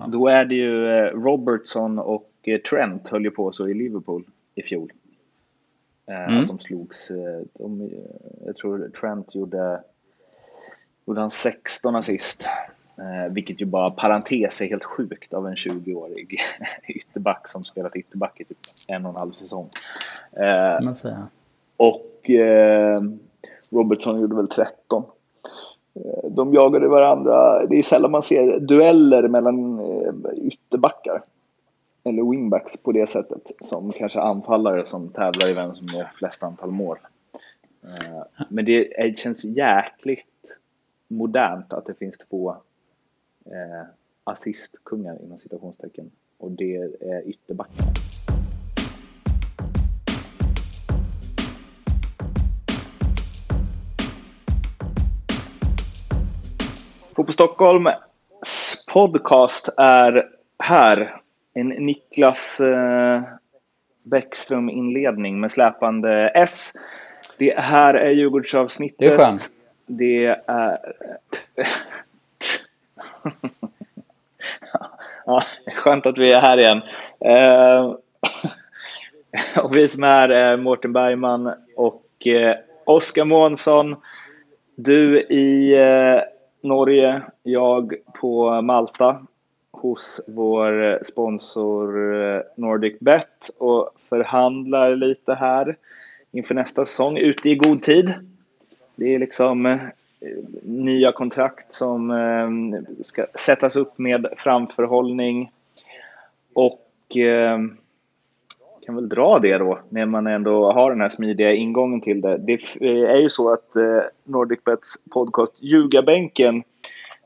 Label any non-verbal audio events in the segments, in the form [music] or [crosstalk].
Ja. Då är det ju eh, Robertson och eh, Trent höll ju på så i Liverpool i fjol. Eh, Mm. Att de slogs. De, jag tror Trent gjorde, gjorde han 16 assist. Vilket ju bara parentes är helt sjukt av en 20-årig [laughs] ytterback som spelat ytterback i typ en och en halv säsong. Eh, och Robertson gjorde väl 13. Eh, de jagade varandra. Det är sällan man ser dueller mellan eh, ytterbackar. Eller wingbacks på det sättet. Som kanske anfallare som tävlar i vem som gör flest antal mål. Eh, men det känns jäkligt modernt att det finns två assistkungar inom citationstecken. Och det är ytterbackarna. Fotboll Stockholms podcast är här. En Niklas eh, Bäckström-inledning med släpande S. Det här är Djurgårdsavsnittet. Det är skönt. Det är... ja, skönt att vi är här igen. Eh, och vi som är här är Mårten Bergman och eh, Oskar Månsson. Du i eh, Norge, jag på Malta hos vår sponsor eh, Nordicbet och förhandlar lite här inför nästa säsong ute i god tid. Det är liksom eh, nya kontrakt som eh, ska sättas upp med framförhållning och kan väl dra det då när man ändå har den här smidiga ingången till det. Det eh, är ju så att eh, NordicBets podcast Ljugarbänken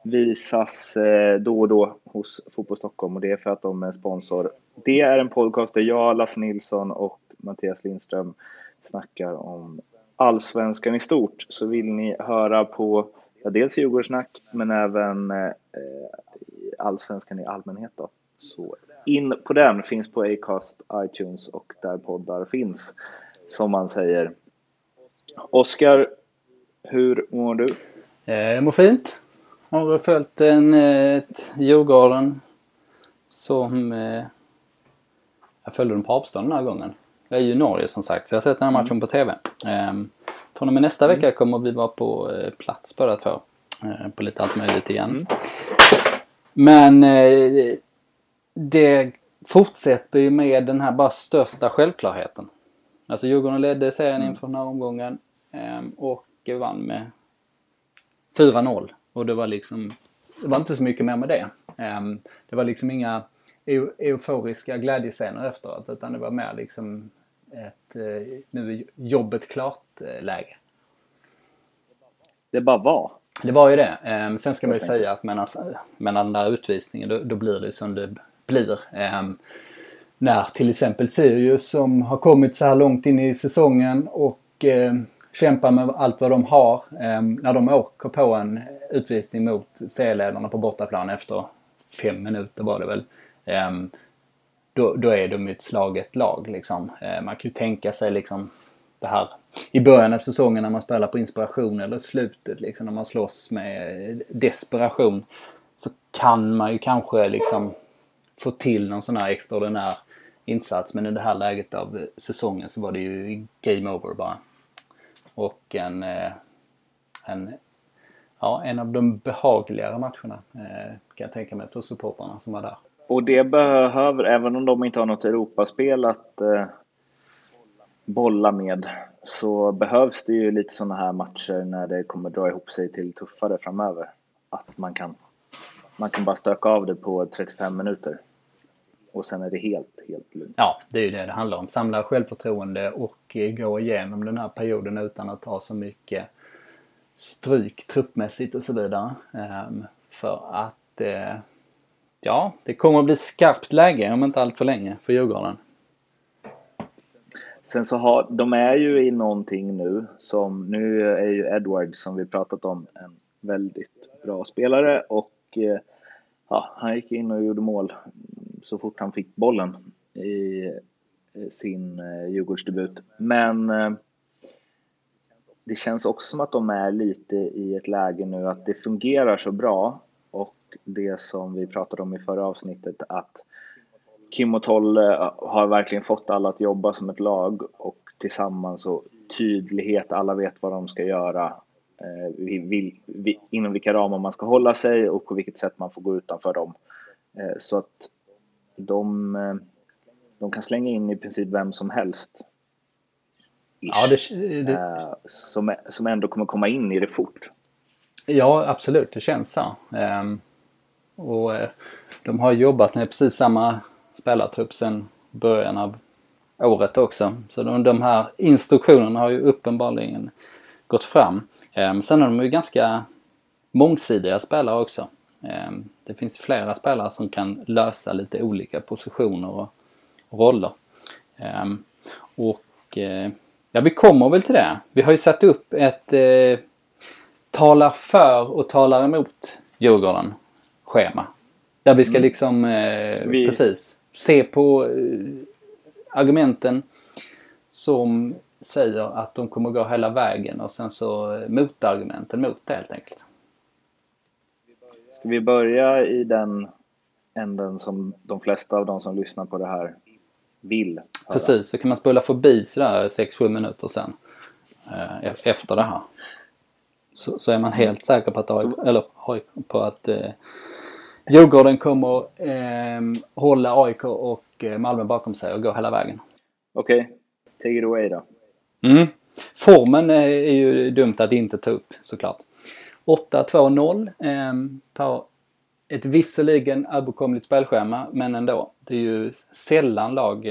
visas eh, då och då hos Fotboll Stockholm och det är för att de är sponsor. Det är en podcast där jag, Lasse Nilsson och Mattias Lindström snackar om allsvenskan i stort. Så vill ni höra på ja, dels Djurgårdssnack men även eh, allsvenskan i allmänhet då. Så in på den, finns på Acast, iTunes och där poddar finns. Som man säger. Oskar, hur mår du? Eh, Jag mår fint. Har följt en, eh, ett Djurgården som... Eh, jag följde dem på avstånd den här gången. Jag är ju i Norge som sagt, så jag har sett den här matchen på TV. Eh, från och med nästa vecka kommer vi vara på eh, plats båda två. Eh, på lite allt möjligt igen. Mm. Men eh, det fortsätter ju med den här bara största självklarheten. Alltså Djurgården ledde serien inför den här omgången eh, och vann med 4-0. Och det var liksom, det var inte så mycket mer med det. Ehm, det var liksom inga eu- euforiska glädjescener efteråt utan det var mer liksom ett eh, nu är jobbet klart-läge. Det bara var. Det var ju det. Ehm, sen ska man ju säga att medan, medan den där utvisningen då, då blir det som det blir. Ehm, när till exempel Sirius som har kommit så här långt in i säsongen och eh, kämpar med allt vad de har. Ehm, när de åker på en utvisning mot serieledarna på bortaplan efter fem minuter var det väl. Ehm, då, då är de ju ett slaget lag liksom. Eh, man kan ju tänka sig liksom det här i början av säsongen när man spelar på inspiration eller slutet liksom när man slåss med desperation. Så kan man ju kanske liksom få till någon sån här extraordinär insats. Men i det här läget av säsongen så var det ju game over bara. Och en, eh, en, ja, en av de behagligare matcherna eh, kan jag tänka mig för supportrarna som var där. Och det behöver, även om de inte har något Europaspel att eh, bolla med, så behövs det ju lite sådana här matcher när det kommer dra ihop sig till tuffare framöver. Att man kan, man kan bara stöka av det på 35 minuter. Och sen är det helt, helt lugnt. Ja, det är ju det det handlar om. Samla självförtroende och eh, gå igenom den här perioden utan att ha så mycket stryk truppmässigt och så vidare. Ehm, för att eh, ja, det kommer att bli skarpt läge om inte allt för länge för Djurgården. Sen så har, de är ju i någonting nu som, nu är ju Edward som vi pratat om en väldigt bra spelare och Eh, ja, han gick in och gjorde mål så fort han fick bollen i eh, sin eh, Djurgårdsdebut. Men det känns också som att de är lite i ett läge nu att det fungerar så bra och det som vi pratade om i förra avsnittet att Kim och Tolle har verkligen fått alla att jobba som ett lag och tillsammans och tydlighet, alla vet vad de ska göra, eh, vill, vill, inom vilka ramar man ska hålla sig och på vilket sätt man får gå utanför dem. Eh, så att de, eh, de kan slänga in i princip vem som helst. Ja, det, det... Som, som ändå kommer komma in i det fort. Ja, absolut. Det känns så. Um, och de har jobbat med precis samma spelartrupp sedan början av året också. Så de, de här instruktionerna har ju uppenbarligen gått fram. Um, sen är de ju ganska mångsidiga spelare också. Um, det finns flera spelare som kan lösa lite olika positioner och roller. Um, och uh, ja, vi kommer väl till det. Vi har ju satt upp ett uh, talar för och talar emot Djurgården schema. Där vi ska mm. liksom, uh, vi... precis, se på argumenten som säger att de kommer gå hela vägen och sen så motargumenten mot det helt enkelt. Ska vi börja i den änden som de flesta av de som lyssnar på det här vill höra? Precis, så kan man spola förbi sådär 6-7 minuter sen eh, efter det här. Så, så, är man helt säker på att, AIK, eller, på att eh, Djurgården kommer eh, hålla AIK och Malmö bakom sig och gå hela vägen. Okej, okay. take it away då. Mm. Formen är ju dumt att inte ta upp såklart. 8-2-0 eh, på ett visserligen överkomligt spelschema men ändå. Det är ju sällan lag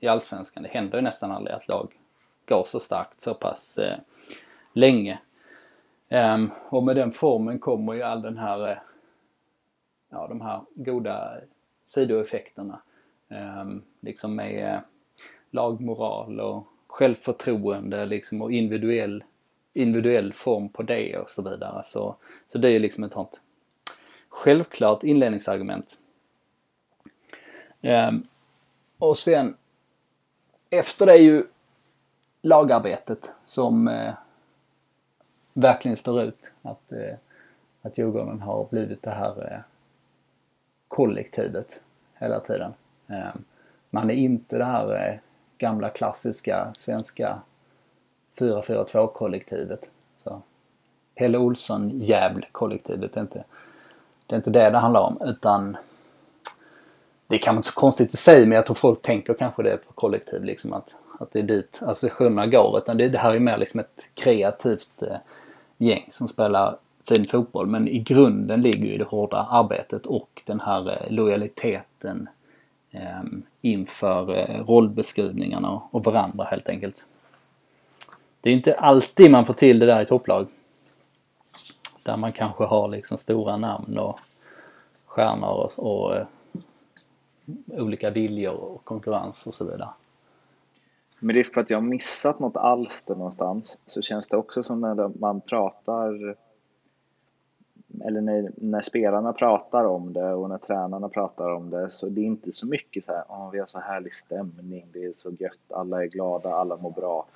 i Allsvenskan, det händer ju nästan aldrig att lag går så starkt så pass eh, länge. Um, och med den formen kommer ju all den här, eh, ja de här goda sidoeffekterna. Um, liksom med eh, lagmoral och självförtroende liksom och individuell, individuell form på det och så vidare. Så, så det är ju liksom ett sånt självklart inledningsargument. Um, och sen efter det är ju lagarbetet som eh, verkligen står ut. Att, eh, att Djurgården har blivit det här eh, kollektivet hela tiden. Eh, man är inte det här eh, gamla klassiska svenska 4-4-2 kollektivet. Pelle Olsson Gävle-kollektivet, det är, inte, det är inte det det handlar om utan det kan man inte så konstigt i sig men jag tror folk tänker kanske det på kollektiv liksom att, att det är dit alltså, associationerna går. Utan det, det här är mer liksom ett kreativt eh, gäng som spelar fin fotboll. Men i grunden ligger ju det hårda arbetet och den här eh, lojaliteten Ehm, inför eh, rollbeskrivningarna och varandra helt enkelt. Det är inte alltid man får till det där i topplag. Där man kanske har liksom stora namn och stjärnor och, och eh, olika viljor och konkurrens och så vidare. Med risk för att jag missat något alster någonstans så känns det också som när man pratar eller när, när spelarna pratar om det och när tränarna pratar om det så det är inte så mycket så här, oh, vi har så härlig stämning, det är så gött, alla är glada, alla mår bra.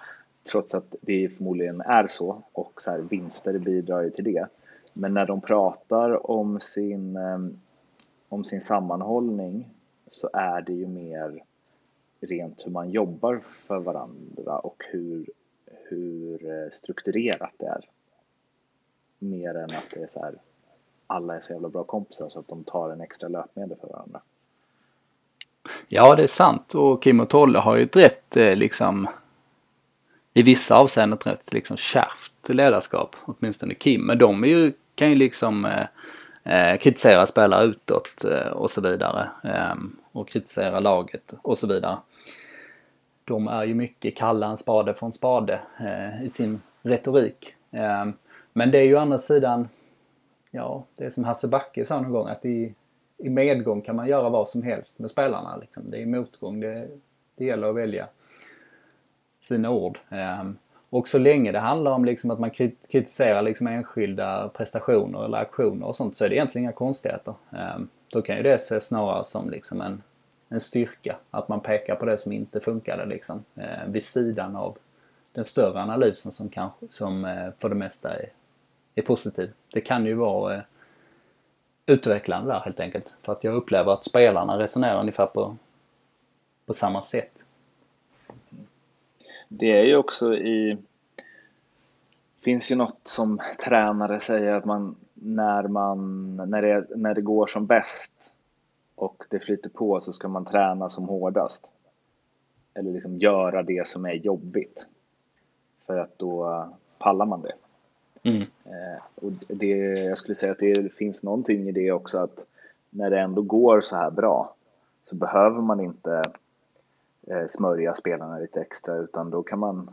Trots att det förmodligen är så och så här, vinster bidrar ju till det. Men när de pratar om sin, ehm, om sin sammanhållning så är det ju mer rent hur man jobbar för varandra och hur, hur eh, strukturerat det är. Mer än att det är så här, alla är så jävla bra kompisar så att de tar en extra löpmedel för varandra. Ja, det är sant och Kim och Tolle har ju ett rätt eh, liksom i vissa avseenden ett rätt liksom kärvt ledarskap, åtminstone Kim. Men de är ju, kan ju liksom eh, eh kritisera spelare utåt eh, och så vidare. Eh, och kritisera laget och så vidare. De är ju mycket kalla en spade från spade eh, i sin retorik. Eh, men det är ju å andra sidan, ja, det är som Hasse Backe sa någon gång att i, i medgång kan man göra vad som helst med spelarna. Liksom. Det är i motgång det, det gäller att välja sina ord. Ehm, och så länge det handlar om liksom att man kritiserar liksom enskilda prestationer eller aktioner och sånt så är det egentligen inga konstigheter. Ehm, då kan ju det ses snarare som liksom en, en styrka. Att man pekar på det som inte funkade liksom. Eh, vid sidan av den större analysen som, kanske, som eh, för det mesta är, är positiv. Det kan ju vara eh, utvecklande där helt enkelt. För att jag upplever att spelarna resonerar ungefär på, på samma sätt. Det är ju också i... finns ju något som tränare säger att man när man när det, när det går som bäst och det flyter på så ska man träna som hårdast. Eller liksom göra det som är jobbigt. För att då eh, pallar man det. Mm. Eh, och det, jag skulle säga att det finns någonting i det också att när det ändå går så här bra så behöver man inte eh, smörja spelarna lite extra utan då kan man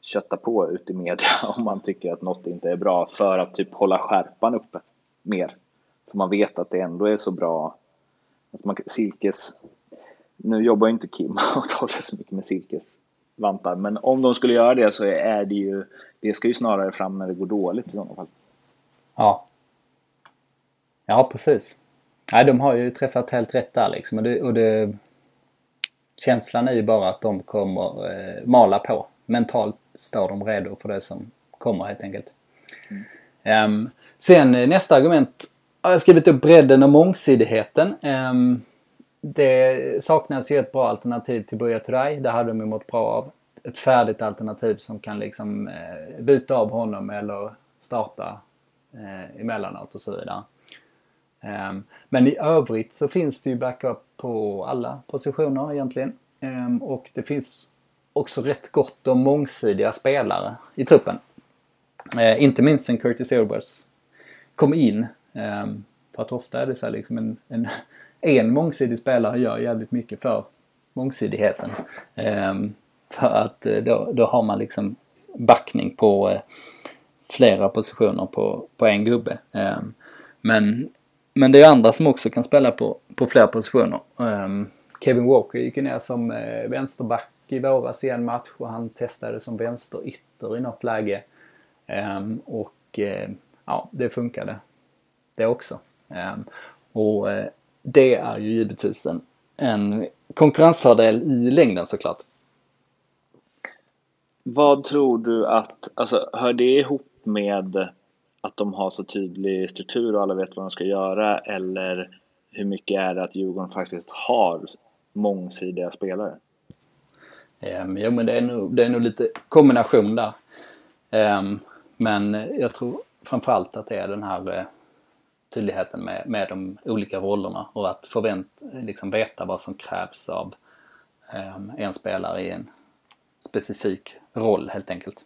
kötta på ut i media [laughs] om man tycker att något inte är bra för att typ hålla skärpan uppe mer. För man vet att det ändå är så bra. Alltså man, silkes, nu jobbar ju inte Kim [laughs] och talar så mycket med silkes, silkesvantar men om de skulle göra det så är det ju det ska ju snarare fram när det går dåligt i sådana fall. Ja. Ja, precis. Nej, de har ju träffat helt rätt där liksom. Och det, och det, känslan är ju bara att de kommer eh, mala på. Mentalt står de redo för det som kommer helt enkelt. Mm. Um, sen eh, nästa argument har jag skrivit upp bredden och mångsidigheten. Um, det saknas ju ett bra alternativ till Buya Turay. Det hade de ju mått bra av ett färdigt alternativ som kan liksom eh, byta av honom eller starta eh, emellanåt och så vidare. Um, men i övrigt så finns det ju backup på alla positioner egentligen. Um, och det finns också rätt gott om mångsidiga spelare i truppen. Uh, inte minst sen Curtis Edwards kom in. Um, för att ofta är det så här liksom en, en, en mångsidig spelare gör jävligt mycket för mångsidigheten. Ehm, för att eh, då, då har man liksom backning på eh, flera positioner på, på en gubbe. Ehm, men, men det är andra som också kan spela på, på flera positioner. Ehm, Kevin Walker gick ju ner som eh, vänsterback i våras i en match och han testade som vänsterytter i något läge. Och ja, det funkade det också. och det är ju givetvis en, en konkurrensfördel i längden såklart. Vad tror du att, alltså hör det ihop med att de har så tydlig struktur och alla vet vad de ska göra eller hur mycket är det att Djurgården faktiskt har mångsidiga spelare? Um, jo men det är nog, det är nog lite kombination där. Um, men jag tror framförallt att det är den här uh, tydligheten med, med de olika rollerna och att förvänt, eh, liksom veta vad som krävs av um, en spelare i en specifik roll helt enkelt.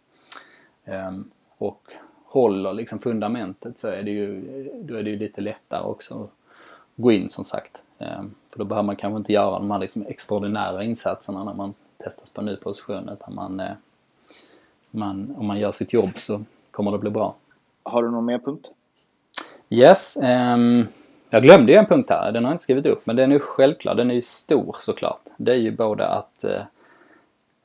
Um, och håller liksom fundamentet så är det ju, då är det ju lite lättare också att gå in som sagt. Um, för då behöver man kanske inte göra de här liksom extraordinära insatserna när man testas på en ny position utan man, uh, man, om man gör sitt jobb så kommer det bli bra. Har du någon mer punkt? Yes. Um, jag glömde ju en punkt här, den har jag inte skrivit upp men den är ju självklar, den är ju stor såklart. Det är ju både att eh,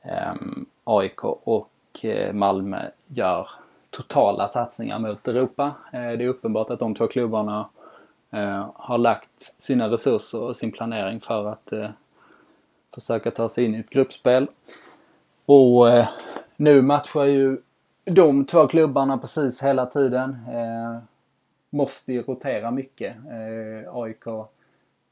ehm, uh, um, AIK och eh, Malmö gör totala satsningar mot Europa. Eh, det är uppenbart att de två klubbarna eh, har lagt sina resurser och sin planering för att eh, försöka ta sig in i ett gruppspel. Och eh, nu matchar ju de två klubbarna precis hela tiden. Måste ju rotera mycket. AIK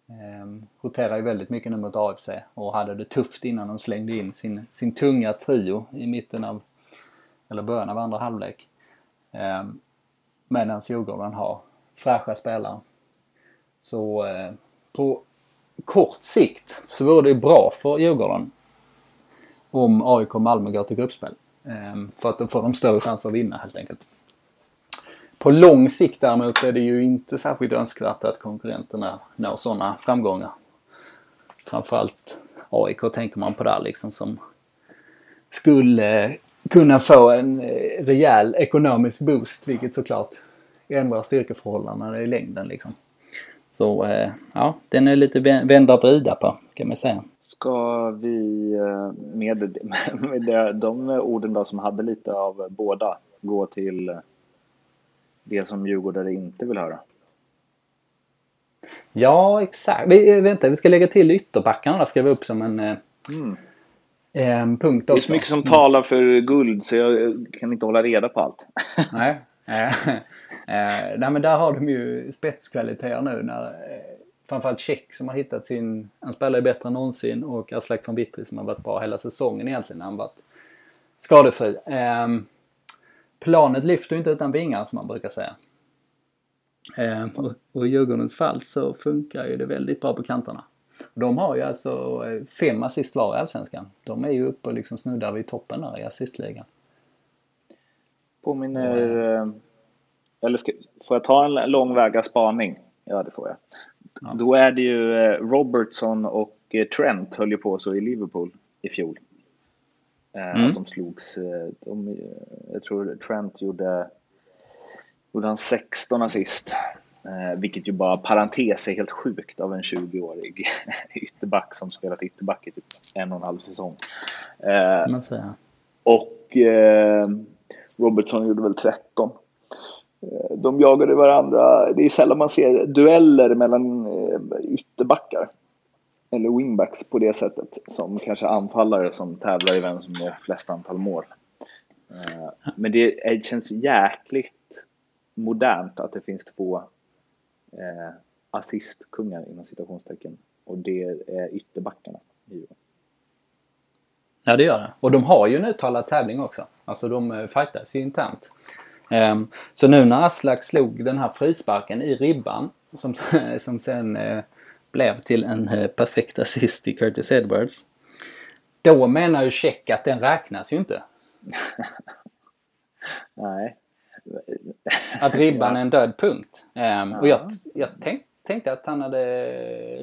Eh, ehm, roterar ju väldigt mycket nu mot AFC och hade det tufft innan de slängde in sin, sin tunga trio i mitten av, eller början av andra halvlek. Eh, Medan Djurgården har fräscha spelare. Så eh, på kort sikt så vore det bra för Djurgården om AIK och Malmö går till gruppspel. Eh, för att då får de större chans att vinna helt enkelt. På lång sikt däremot är det ju inte särskilt önskvärt att konkurrenterna når sådana framgångar. Framförallt AIK tänker man på där liksom som skulle kunna få en eh, rejäl ekonomisk boost vilket såklart ändrar styrkeförhållandena i längden liksom. Så eh, ja, den är lite vända och vrida på kan man säga. Ska vi eh, med, [laughs] med de orden då som hade lite av båda gå till det som Djurgårdare inte vill höra. Ja, exakt. Vi, eh, vänta, vi ska lägga till ytterbackarna där, skriva upp som en, eh, mm. en punkt också. Det är så mycket som talar för guld så jag kan inte hålla reda på allt. [laughs] Nej. Eh, eh, nej men där har de ju spetskvaliteter nu när eh, framförallt Check som har hittat sin, han spelar ju bättre än någonsin och Aslak von Witry som har varit bra hela säsongen egentligen när han varit skadefri. Eh, planet lyfter inte utan vingar som man brukar säga. Eh, och, och i Djurgårdens fall så funkar ju det väldigt bra på kanterna. De har ju alltså eh, fem assist var i Allsvenskan. De är ju uppe och liksom snuddar vid toppen där i assistligan. Påminner... Eh, eller ska, får jag ta en långväga spaning? Ja, det får jag. Ja. Då är det ju eh, Robertson och Trent höll ju på så i Liverpool i fjol. Mm. Att de slogs. De, jag tror Trent gjorde, gjorde han 16 assist. Eh, vilket ju bara parentes är helt sjukt av en 20-årig [laughs] ytterback som spelat ytterback i typ en och en halv säsong. Eh, man säga. Och eh, Robertson gjorde väl 13. Eh, de jagade varandra. Det är sällan man ser dueller mellan eh, ytterbackar eller wingbacks på det sättet som kanske anfallare som tävlar i vem som gör flest antal mål. Eh, men det känns jäkligt modernt att det finns två eh, assistkungar inom citationstecken. Och det är ytterbackarna. Ja det gör det. Och de har ju en uttalad tävling också. Alltså de eh, fightas ju internt. Um, så nu när Aslak slog den här frisparken i ribban som, [laughs] som sen uh, blev till en uh, perfekt assist i Curtis Edwards. Då menar ju Check att den räknas ju inte. [laughs] Nej. Att ribban är en död punkt. Um, och jag, jag tänk, tänkte att han hade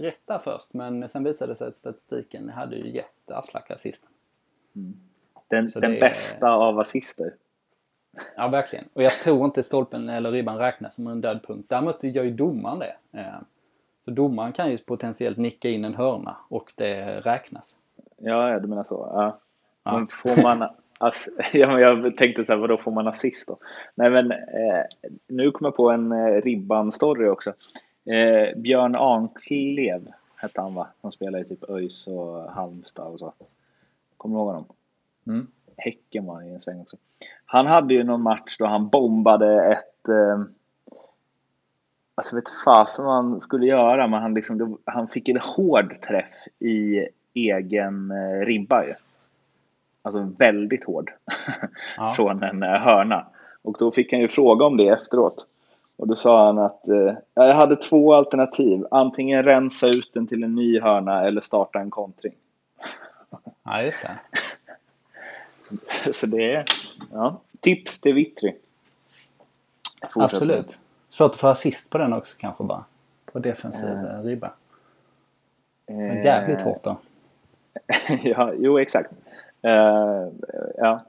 rätt där först men sen visade det sig att statistiken hade ju gett Aslak assisten. Mm. Den, den bästa av assister. Ja, verkligen. Och jag tror inte stolpen eller ribban räknas som en död punkt. Däremot gör ju domaren det. Så domaren kan ju potentiellt nicka in en hörna och det räknas. Ja, du menar så. Ja. ja. får man [laughs] Ass, [laughs] ja, jag tänkte så här, vadå får man assist då? Nej men eh, nu kommer jag på en eh, Ribban-story också. Eh, Björn Anklev hette han va? Han spelar i typ ÖIS och Halmstad och så. Kommer du ihåg honom? Mm. Häcken var han i en sväng också. Han hade ju någon match då han bombade ett eh, Alltså vet fasen vad han skulle göra men han, liksom, han fick en hård träff i egen eh, ribba ju alltså väldigt hård, ja. [laughs] från en eh, hörna. Och då fick han ju fråga om det efteråt. Och då sa han att eh, jag hade två alternativ. Antingen rensa ut den till en ny hörna eller starta en kontring. [laughs] Ja, just det. [laughs] Så det är ja, tips till Vittry. Absolut. Svårt att få assist på den också kanske bara. På defensiv eh. ribba. Så jävligt eh. hårt då. [laughs] ja, jo exakt. Uh, [laughs] ja.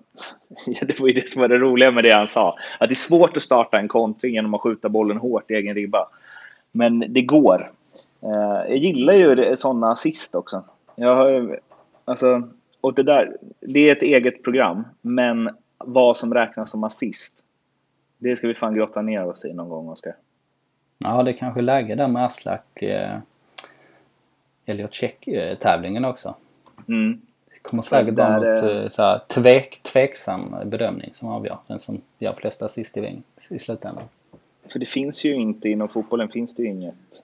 det var ju det som var det roliga med det han sa. Att det är svårt att starta en kontring genom att skjuta bollen hårt i egen ribba. Men det går. Uh, jag gillar ju sådana assist också. Jag har, alltså, och det, där, det är ett eget program, men vad som räknas som assist, det ska vi fan grotta ner oss i någon gång, Oskar. Ja, det är kanske läge där med Aslak, eh, Elliot Check-tävlingen också. Mm kommer säkert vara något eh, så här, tvek, tveksam bedömning som avgör. Den som gör flest assist i, i slutändan. För det finns ju inte inom fotbollen finns det ju inget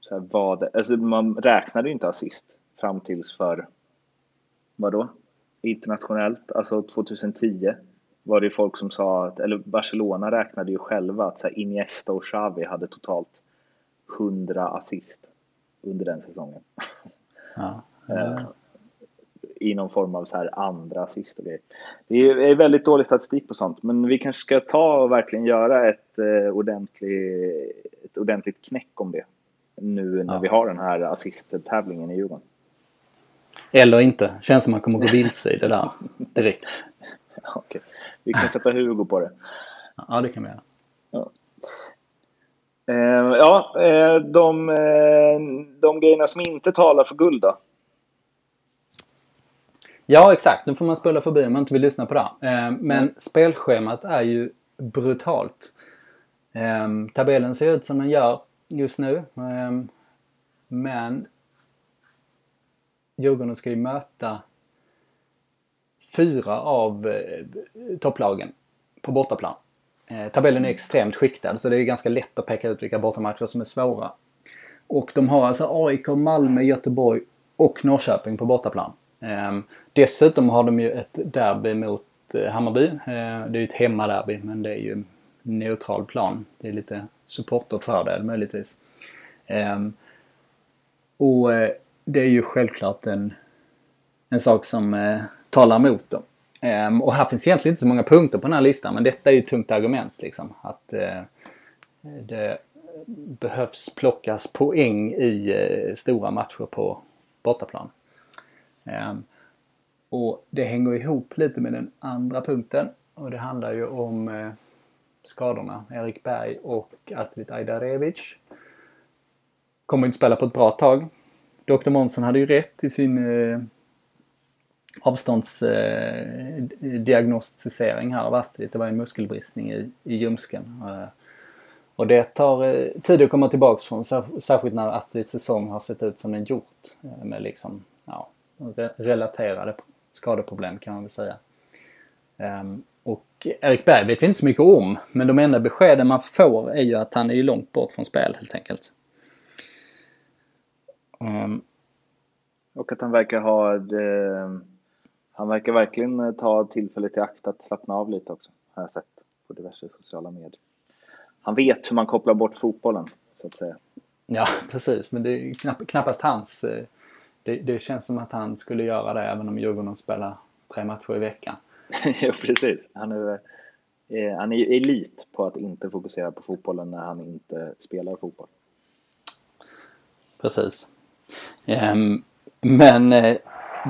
så här, vad, alltså man räknade ju inte assist fram tills för vadå? Internationellt, alltså 2010 var det ju folk som sa att, eller Barcelona räknade ju själva att så här, Iniesta och Xavi hade totalt 100 assist under den säsongen. Ja, ja [laughs] i någon form av så här andra assist och grejer. Det är väldigt dålig statistik på sånt, men vi kanske ska ta och verkligen göra ett, eh, ordentligt, ett ordentligt knäck om det. Nu när ja. vi har den här assisttävlingen i Djurgården. Eller inte. Känns som man kommer gå vilse i det där direkt. [laughs] [laughs] Okej. Vi kan sätta Hugo på det. Ja, det kan vi göra. Ja. Eh, ja, eh, de, eh, de grejerna som inte talar för guld då? Ja, exakt. Nu får man spola förbi om man inte vill lyssna på det. Eh, men mm. spelschemat är ju brutalt. Eh, tabellen ser ut som den gör just nu. Eh, men Djurgården ska ju möta fyra av eh, topplagen på bortaplan. Eh, tabellen är extremt skiktad så det är ganska lätt att peka ut vilka bortamatcher som är svåra. Och de har alltså AIK, Malmö, Göteborg och Norrköping på bortaplan. Ehm, dessutom har de ju ett derby mot eh, Hammarby. Det är ju ett hemmaderby men det är ju neutral plan. Det är lite supporterfördel möjligtvis. Ehm, och det är ju självklart en, en sak som talar emot dem. Um, och här finns egentligen inte så många punkter på den här listan men detta är ju ett tungt argument liksom. Att uh, det behövs plockas poäng i uh, stora matcher på bortaplan. Um, och det hänger ihop lite med den andra punkten och det handlar ju om uh, skadorna. Erik Berg och Astrid Ajdarevic kommer inte spela på ett bra tag. Dr. Månsson hade ju rätt i sin avståndsdiagnostisering eh, här av Astrid. Det var en muskelbristning i, i ljumsken. Eh, och det tar eh, tid att komma tillbaks från, särskilt när Astrids säsong har sett ut som den gjort. Eh, med liksom, ja, relaterade skadeproblem kan man väl säga. Ehm, och Erik Berg vet vi inte så mycket om, men de enda beskeden man får är ju att han är långt bort från spel helt enkelt. Ehm. Och att han verkar ha det, han verkar verkligen eh, ta tillfället i akt att slappna av lite också, har jag sett på diverse sociala medier. Han vet hur man kopplar bort fotbollen, så att säga. Ja, [laughs] precis, men det är knapp, knappast hans... Eh, det, det, känns som att han skulle göra det även om Djurgården spelar tre matcher i veckan. [laughs] ja, precis. Han är, eh, han är elit på att inte fokusera på fotbollen när han inte spelar fotboll. Precis. Um, men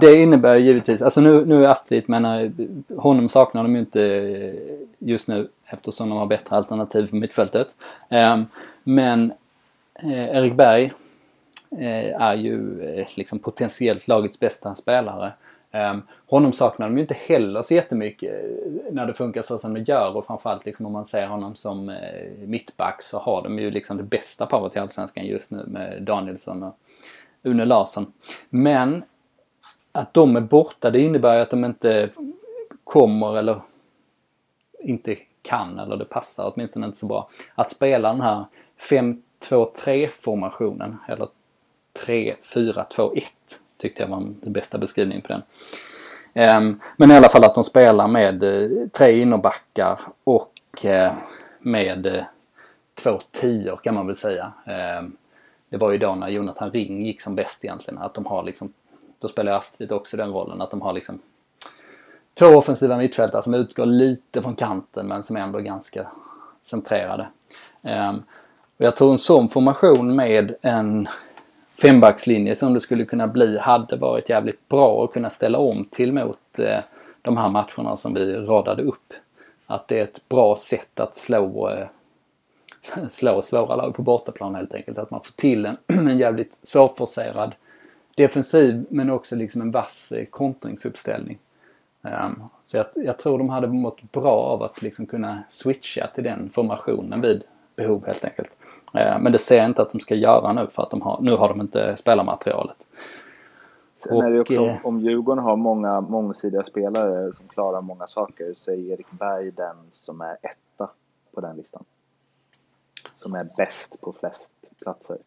det innebär givetvis, alltså nu, nu är Astrid, menar, eh, honom saknar de ju inte eh, just nu eftersom de har bättre alternativ på mittfältet. Ehm, men eh, Erik Berg är ju liksom potentiellt lagets bästa spelare. Um, honom saknar de ju inte heller så jättemycket när det funkar så som det gör och framförallt liksom om man ser honom som mittback så har de ju liksom det bästa paret i Allsvenskan just nu med Danielsson och Une Larsson. Men att de är borta det innebär att de inte kommer eller inte kan eller det passar åtminstone inte så bra att spela den här 5-2-3 formationen eller 3-4-2-1 tyckte jag var den bästa beskrivningen på den. Ehm, men i alla fall att de spelar med eh, tre innerbackar och eh, med eh, två tior kan man väl säga. Ehm, det var ju då när Jonathan Ring gick som bäst egentligen. Att de har liksom då spelar Astrid också den rollen att de har liksom två offensiva mittfältare som utgår lite från kanten men som är ändå ganska centrerade. Um, och jag tror en sån formation med en fembackslinje som det skulle kunna bli hade varit jävligt bra att kunna ställa om till mot eh, de här matcherna som vi radade upp. Att det är ett bra sätt att slå, eh, [laughs] slå svåra lag på bortaplan helt enkelt. Att man får till en, [clears throat] en jävligt svårforcerad defensiv men också liksom en vass eh, kontringsuppställning. Um, så jag, jag, tror de hade mått bra av att liksom kunna switcha till den formationen vid behov helt enkelt. Uh, men det ser jag inte att de ska göra nu för att de har, nu har de inte spelarmaterialet. Sen och, är det också, eh, om Djurgården har många mångsidiga spelare som klarar många saker så är Erik Berg den som är etta på den listan. Som är bäst på flest platser.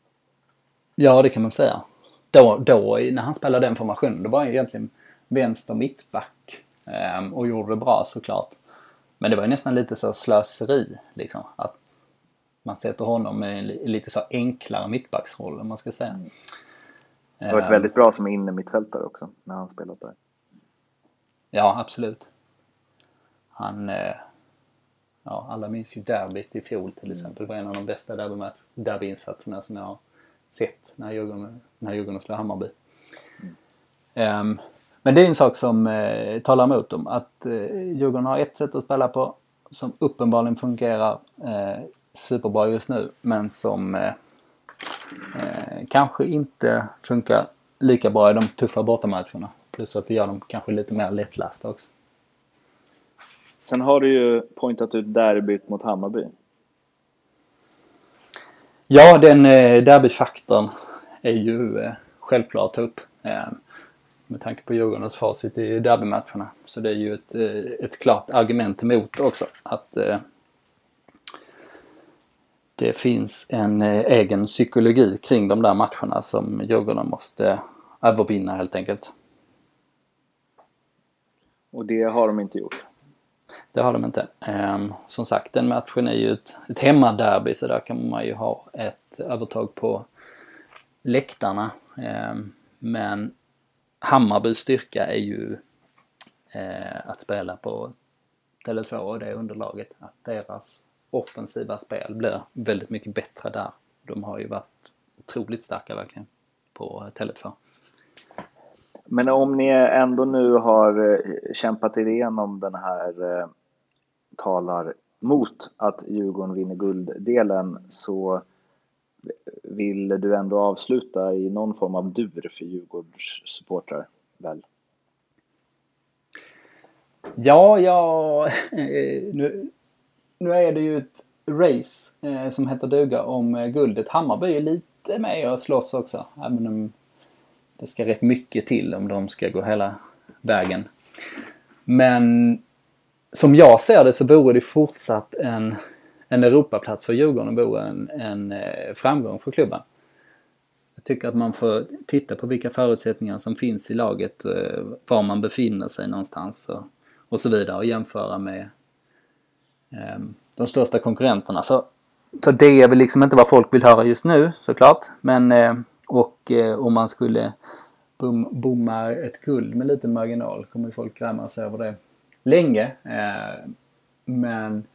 Ja, det kan man säga då, då när han spelade den formationen, då var han egentligen vänster mittback. Um, och gjorde det bra såklart. Men det var ju nästan lite så slöseri liksom. Att man sätter honom i en lite så enklare mittbacksroll om man ska säga. Mm. Det har varit um, väldigt bra som inne mittfältare också när han spelat där. Ja, absolut. Han... Eh, ja, alla minns ju derbyt i fjol till exempel. Det var en av de bästa derbyinsatserna som jag har sett när Djurgården, när Djurgården slår Hammarby. Mm. Um, men det är en sak som eh, talar emot dem. Att eh, Djurgården har ett sätt att spela på som uppenbarligen fungerar eh, superbra just nu. Men som eh, eh, kanske inte funkar lika bra i de tuffa bortamatcherna. Plus att det gör dem kanske lite mer lättlästa också. Sen har du ju pointat ut derbyt mot Hammarby. Ja, den eh, derbyfaktorn är ju eh, självklar att ta upp. Eh, med tanke på Djurgårdens facit i derbymatcherna. Så det är ju ett, eh, ett klart argument emot också. Att eh, det finns en eh, egen psykologi kring de där matcherna som Djurgården måste övervinna helt enkelt. Och det har de inte gjort? Det har de inte. Um, som sagt, den matchen är ju ett, ett hemmaderby så där kan man ju ha ett övertag på läktarna. Um, men Hammarbys styrka är ju uh, att spela på Tele2 och det underlaget. Att deras offensiva spel blir väldigt mycket bättre där. De har ju varit otroligt starka verkligen på Tele2. Men om ni ändå nu har eh, kämpat er igenom den här eh, talar mot att Djurgården vinner gulddelen så vill du ändå avsluta i någon form av dur för Djurgårds supportrar, väl? Ja, ja, eh, nu, nu är det ju ett race eh, som heter duga om eh, guldet. Hammarby är lite med och slåss också. Även om det ska rätt mycket till om de ska gå hela vägen. Men som jag ser det så vore det fortsatt en, en Europaplats för Djurgården vore en, en eh, framgång för klubben. Jag tycker att man får titta på vilka förutsättningar som finns i laget, eh, var man befinner sig någonstans och, och så vidare och jämföra med um, de största konkurrenterna. Så, så det är väl liksom inte vad folk vill höra just nu såklart. Men eh, och om man skulle bomma ett guld med lite marginal kommer folk gräma sig över det länge. Eh, men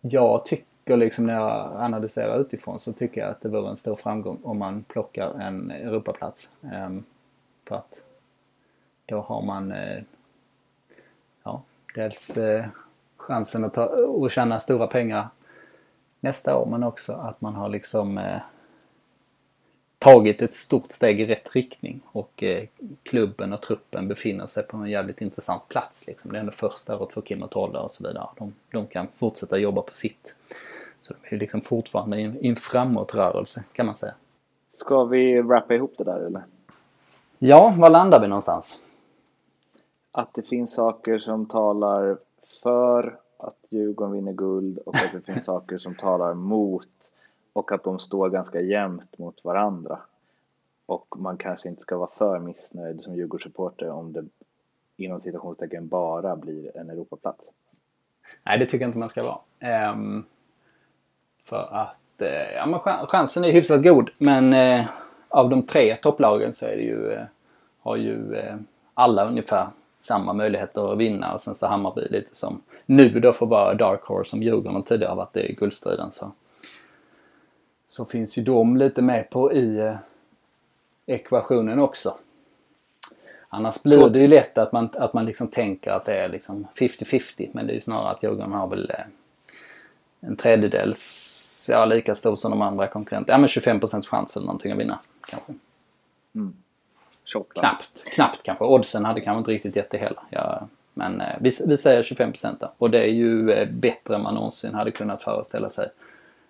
jag tycker liksom när jag analyserar utifrån så tycker jag att det vore en stor framgång om man plockar en Europaplats. Ehm, för att då har man eh, ja, dels eh, chansen att ta, att tjäna stora pengar nästa år men också att man har liksom tagit ett stort steg i rätt riktning och eh, klubben och truppen befinner sig på en jävligt intressant plats. Liksom. Det är ändå första året för Kim och Tolle och så vidare. De, de kan fortsätta jobba på sitt. Så de är liksom fortfarande i en, i en framåtrörelse kan man säga. Ska vi wrappa ihop det där eller? Ja, var landar vi någonstans? Att det finns saker som talar för att Djurgården vinner guld och att det finns [laughs] saker som talar mot och att de står ganska jämnt mot varandra. Och man kanske inte ska vara för missnöjd som Djurgårdssupporter om det inom citationstecken bara blir en Europaplats. Nej, det tycker jag inte man ska vara. Um, för att uh, ja, men chansen är hyfsat god. Men uh, av de tre topplagen så är det ju, uh, har ju alla ungefär samma möjligheter att vinna. Och sen så Hammarby lite som nu då får vara Dark Horse som Djurgården tidigare har varit i guldstriden. Så så finns ju de lite med på i eh, ekvationen också. Annars blir så det ju lätt att man, att man liksom tänker att det är liksom 50-50 men det är ju snarare att Djurgården har väl eh, en tredjedels, ja lika stor som de andra konkurrenterna. Ja men 25% chans eller någonting att vinna kanske. Mm. Knappt, knappt kanske. Oddsen hade kanske inte riktigt gett det heller. Ja, men eh, vi, vi säger 25 då. Och det är ju bättre än man någonsin hade kunnat föreställa sig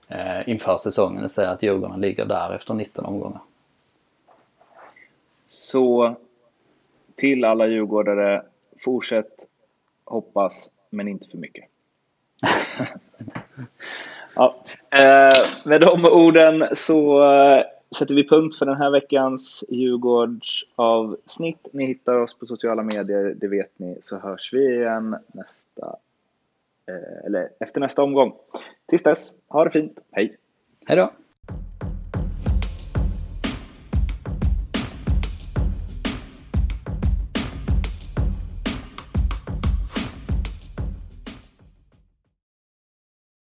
eh, inför säsongen. Det säger att Djurgården ligger där efter 19 omgångar. Så till alla djurgårdare, fortsätt hoppas, men inte för mycket. [laughs] ja. eh, med de orden så eh, sätter vi punkt för den här veckans Djurgårdsavsnitt. Ni hittar oss på sociala medier, det vet ni, så hörs vi igen nästa Eh, eller efter nästa omgång. Tills dess, ha det fint. Hej! Hej då!